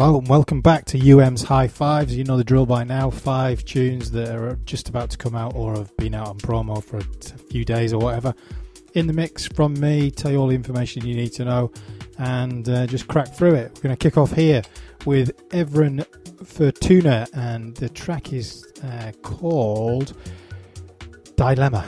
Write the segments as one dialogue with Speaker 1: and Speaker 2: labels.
Speaker 1: Hello and welcome back to UM's High Fives. You know the drill by now. Five tunes that are just about to come out or have been out on promo for a few days or whatever. In the mix from me, tell you all the information you need to know and uh, just crack through it. We're going to kick off here with Evren Furtuna and the track is uh, called Dilemma.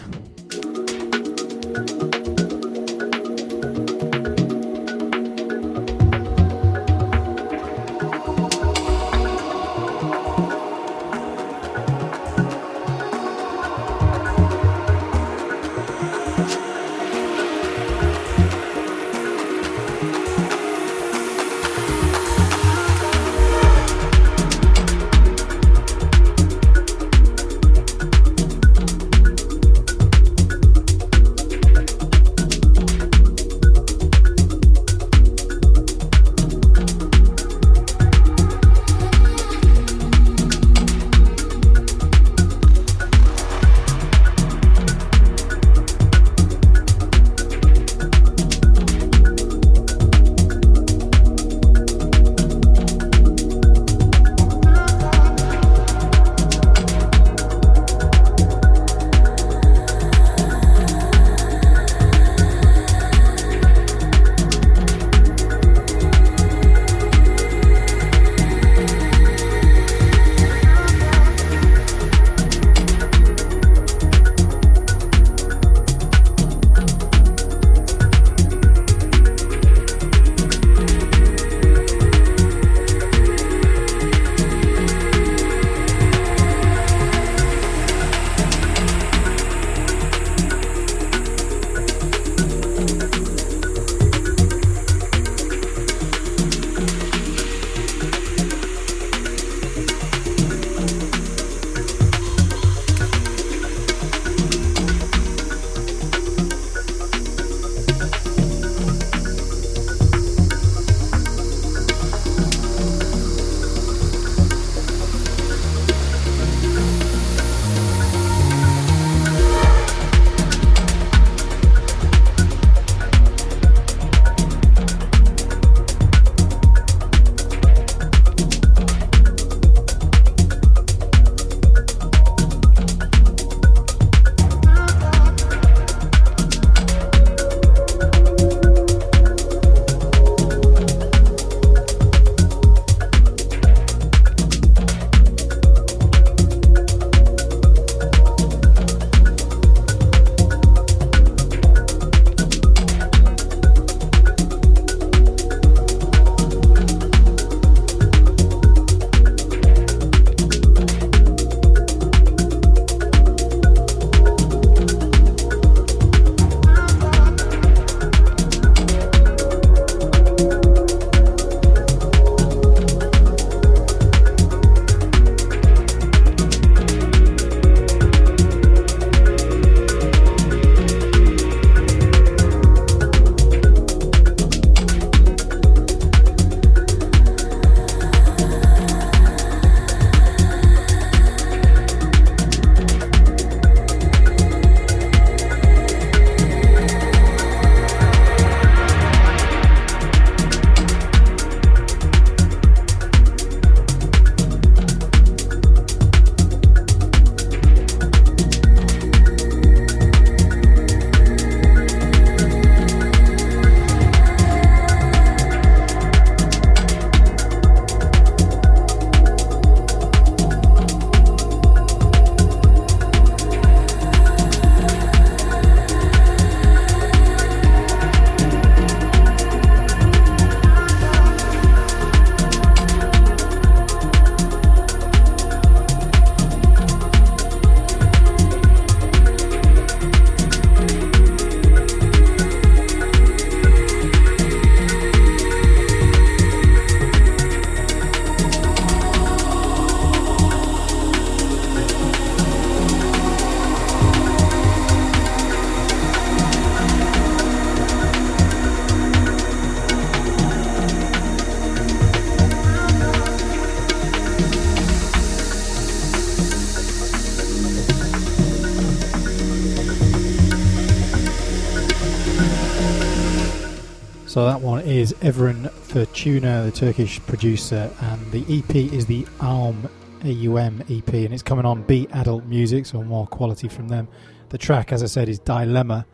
Speaker 1: So that one is Evren Furtuna, the Turkish producer, and the EP is the Alm AUM EP, and it's coming on Beat Adult Music, so more quality from them. The track, as I said, is Dilemma,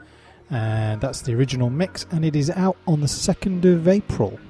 Speaker 1: and that's the original mix, and it is out on the 2nd of April.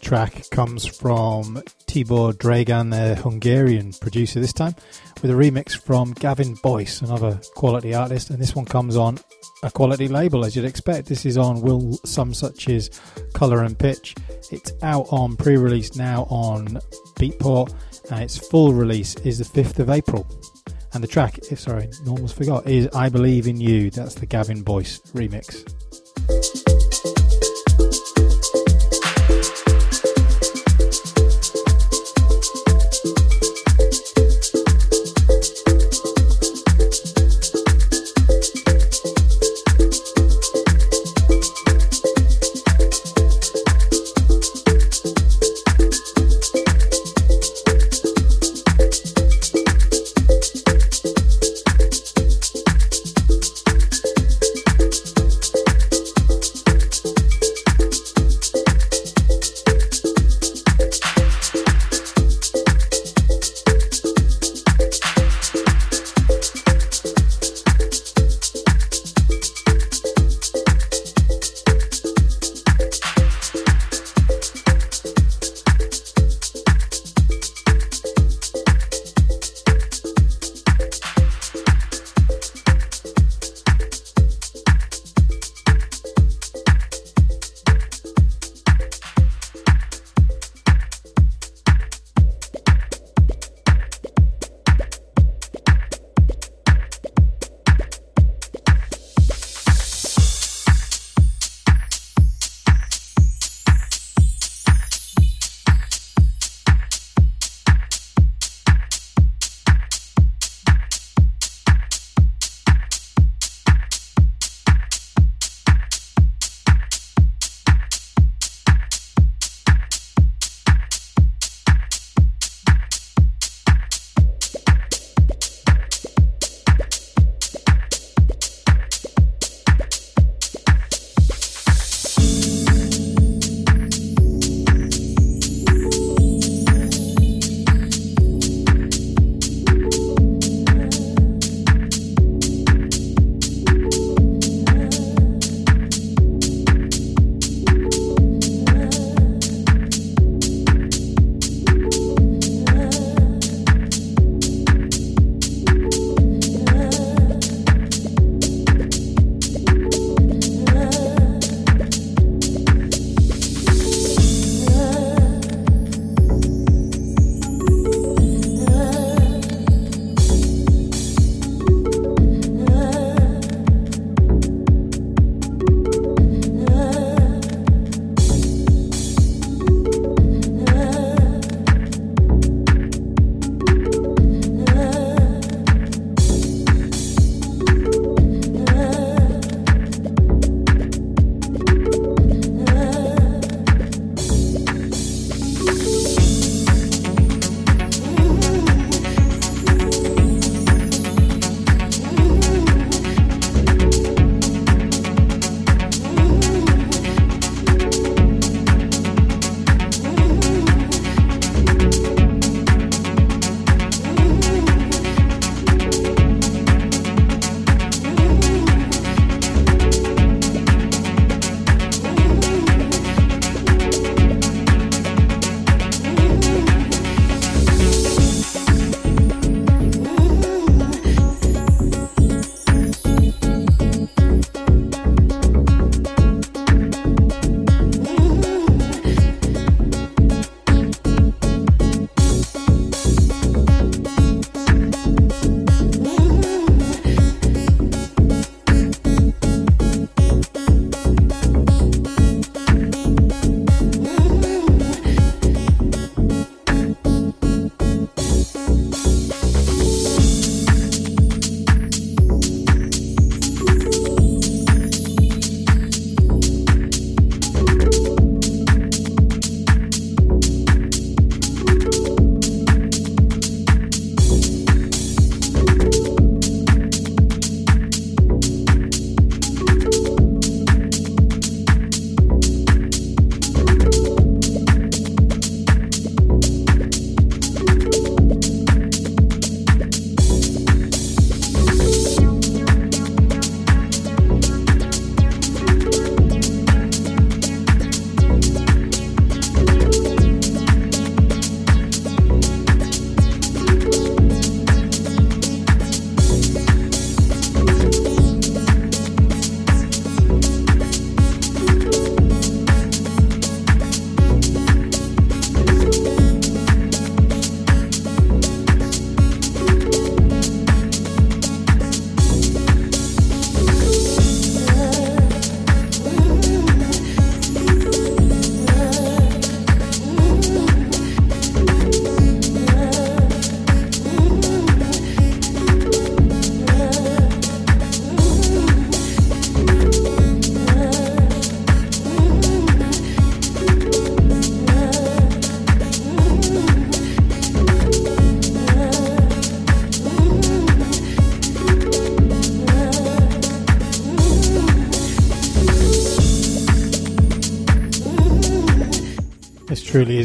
Speaker 1: Track comes from Tibor Dragan, the Hungarian producer this time, with a remix from Gavin Boyce, another quality artist, and this one comes on a quality label as you'd expect. This is on Will Some Such's Colour and Pitch. It's out on pre-release now on Beatport, and its full release is the 5th of April. And the track, eh, sorry, almost forgot, is I Believe in You. That's the Gavin Boyce remix.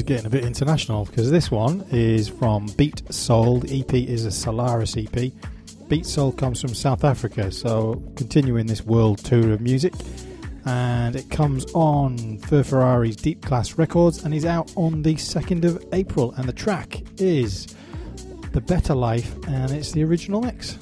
Speaker 1: Getting a bit international because this one is from Beat Soul. The EP is a Solaris EP. Beat Soul comes from South Africa, so continuing this world tour of music. And it comes on Fur Ferrari's Deep Class Records and is out on the 2nd of April. And the track is The Better Life, and it's the original mix.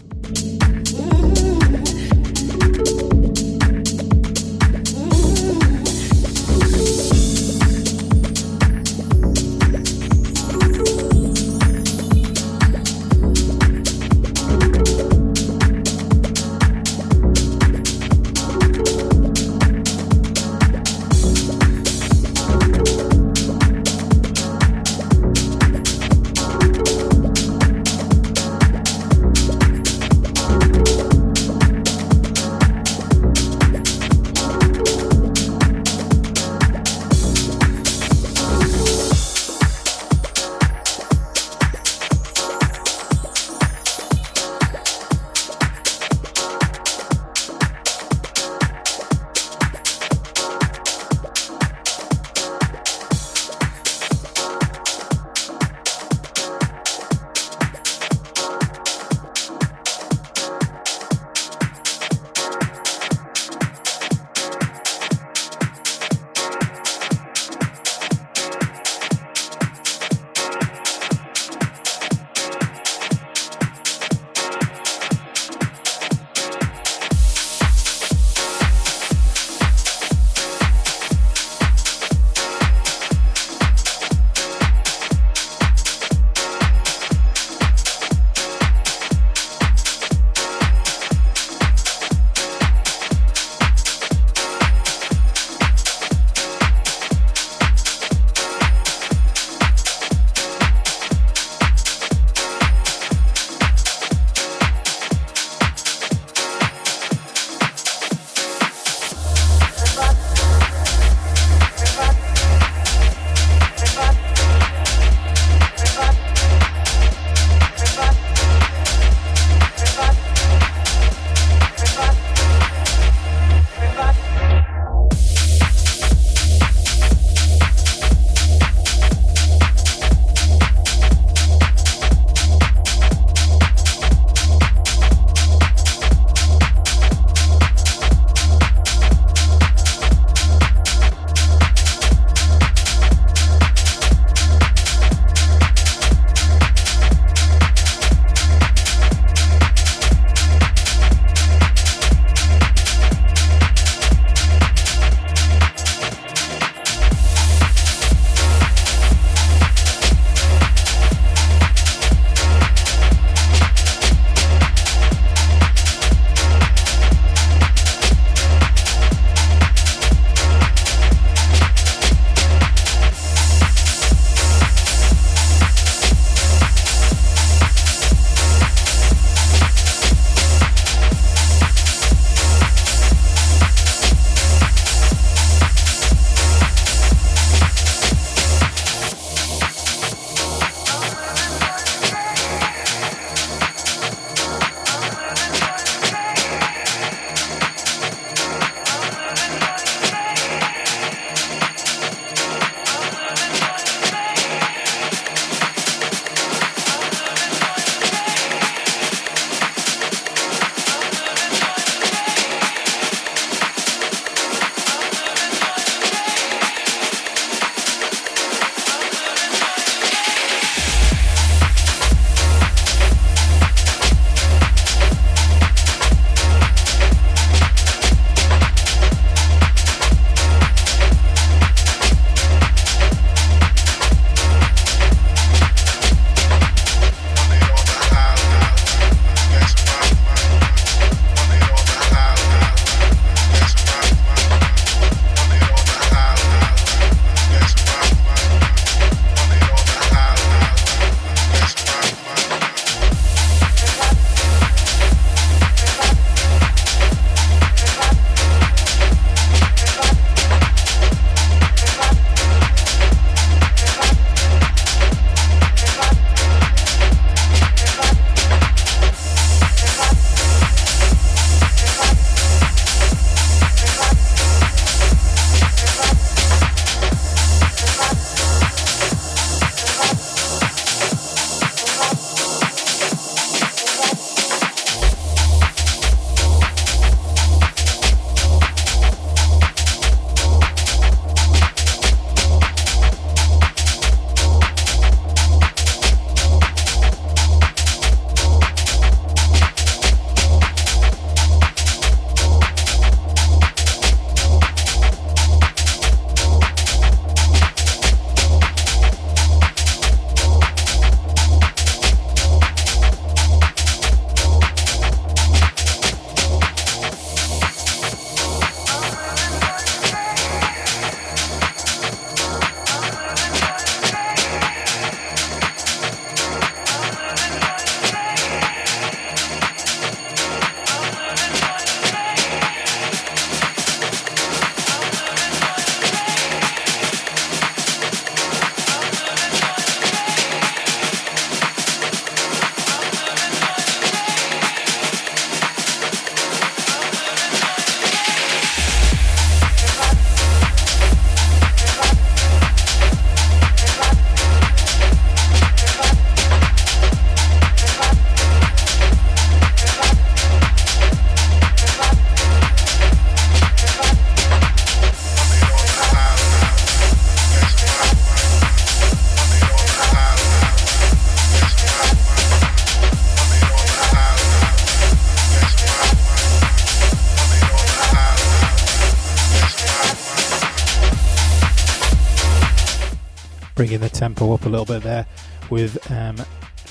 Speaker 1: Tempo up a little bit there with um.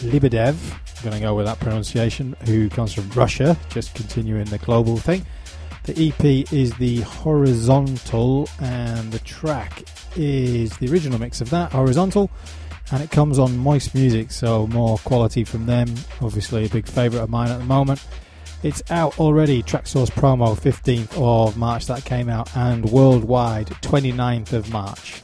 Speaker 1: I'm going to go with that pronunciation. Who comes from Russia? Just continuing the global thing. The EP is the Horizontal, and the track is the original mix of that Horizontal, and it comes on Moist Music, so more quality from them. Obviously, a big favourite of mine at the moment. It's out already, Traxsource promo 15th of March that came out, and worldwide 29th of March.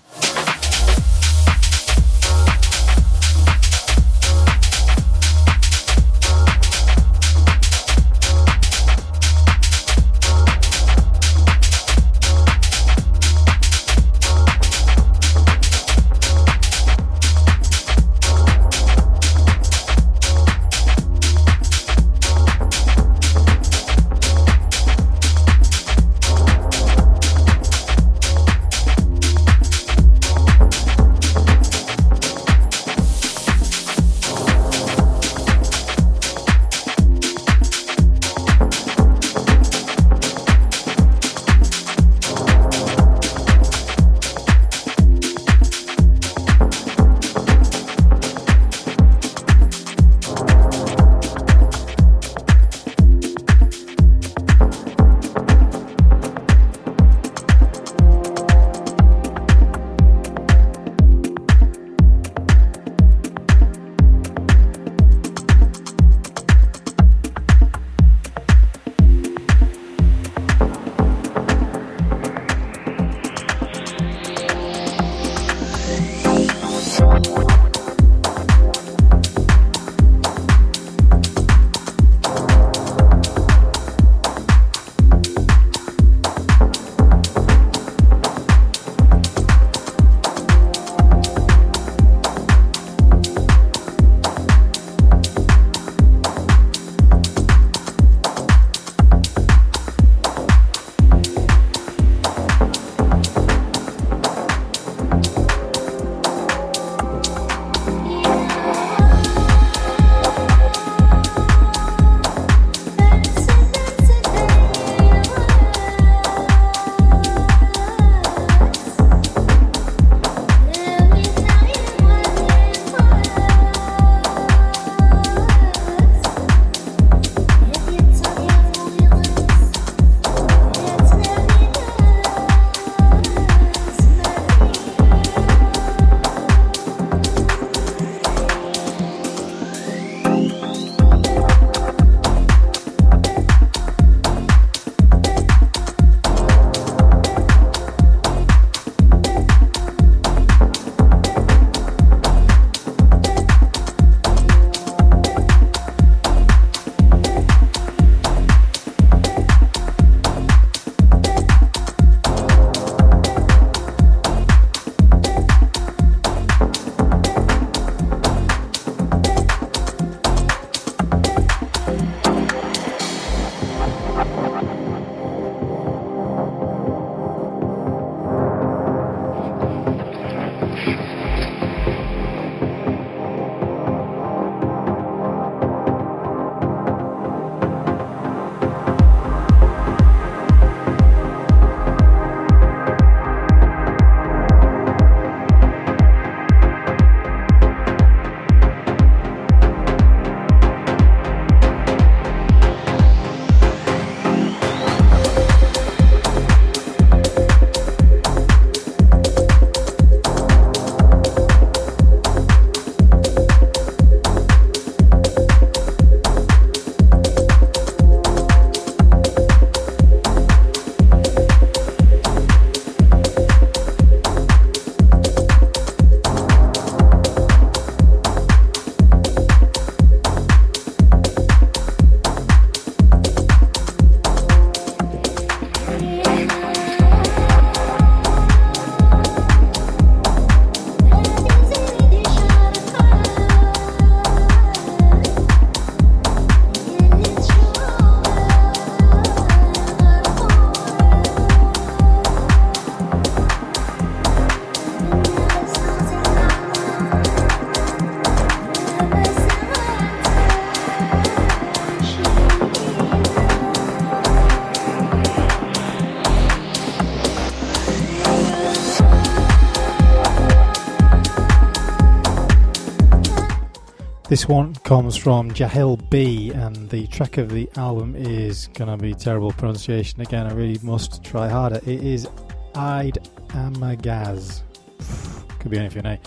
Speaker 1: This one comes from Jahil B, and the track of the album is gonna be terrible pronunciation again. I really must try harder. It is Ide Amagaz. Could be anything, eh?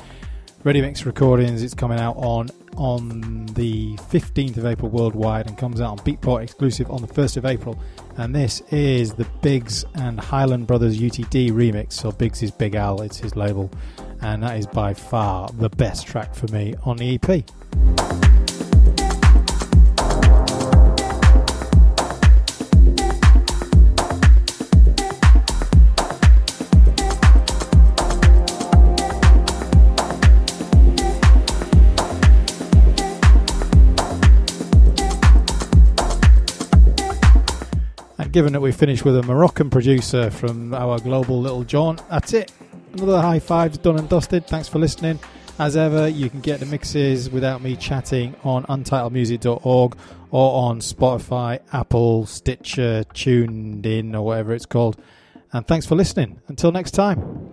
Speaker 1: Ready Mix Recordings. It's coming out on on the 15th of April worldwide and comes out on Beatport exclusive on the 1st of April. And this is the Biggs and Highland Brothers UTD remix. So Biggs is Big Al, it's his label, and that is by far the best track for me on the EP. Given that we finished with a Moroccan producer from our global little John, that's it. Another high fives done and dusted. Thanks for listening. As ever, you can get the mixes without me chatting on untitledmusic.org or on Spotify, Apple, Stitcher, Tuned In, or whatever it's called. And thanks for listening. Until next time.